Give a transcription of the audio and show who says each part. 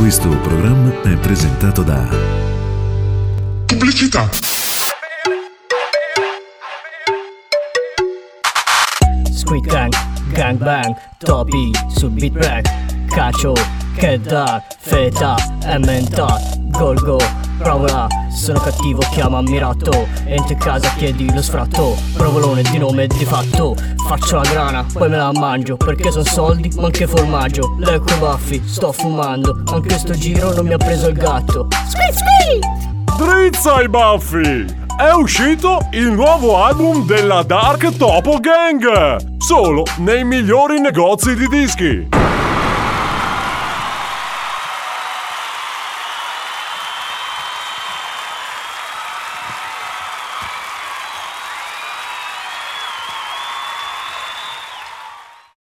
Speaker 1: Questo programma è presentato da
Speaker 2: Pubblicità.
Speaker 3: Squid Gang, Gang Bang, Topi, su Beat Break, Cacio, Keddar, Feta, Emmentar, Golgo, Provola, sono cattivo, chiama Ammiratto, entro in casa chiedi lo sfratto, provolone di nome e di fatto, faccio la grana, poi me la mangio, perché son soldi, ma anche formaggio, leggo i baffi, sto fumando, anche sto giro non mi ha preso il gatto. Squid Squid!
Speaker 4: Drizza i baffi! È uscito il nuovo album della Dark Topo Gang! Solo nei migliori negozi di dischi!